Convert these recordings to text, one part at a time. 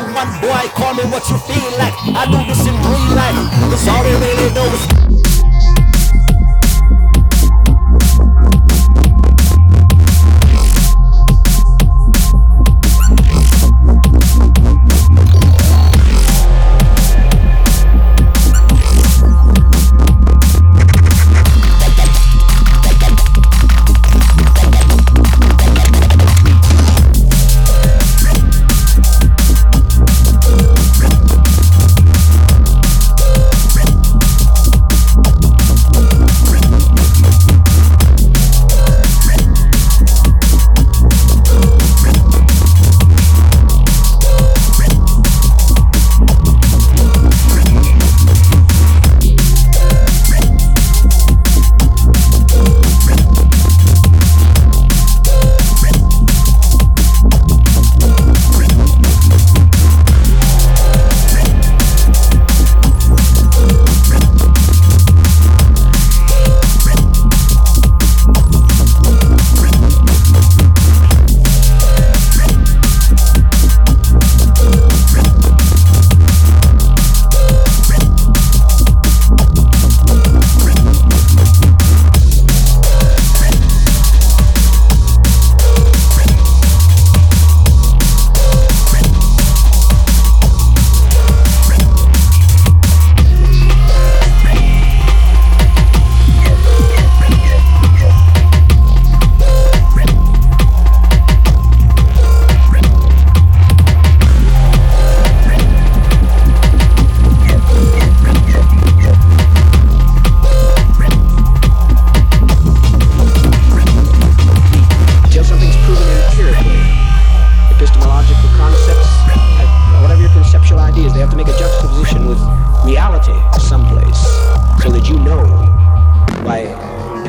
one boy, call me what you feel like. I do this in real life, cause all they really know is.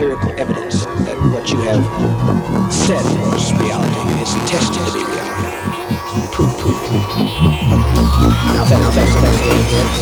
Empirical evidence that what you have said was reality is tested to be reality. Proof, proof. Now, that, now that's, that's,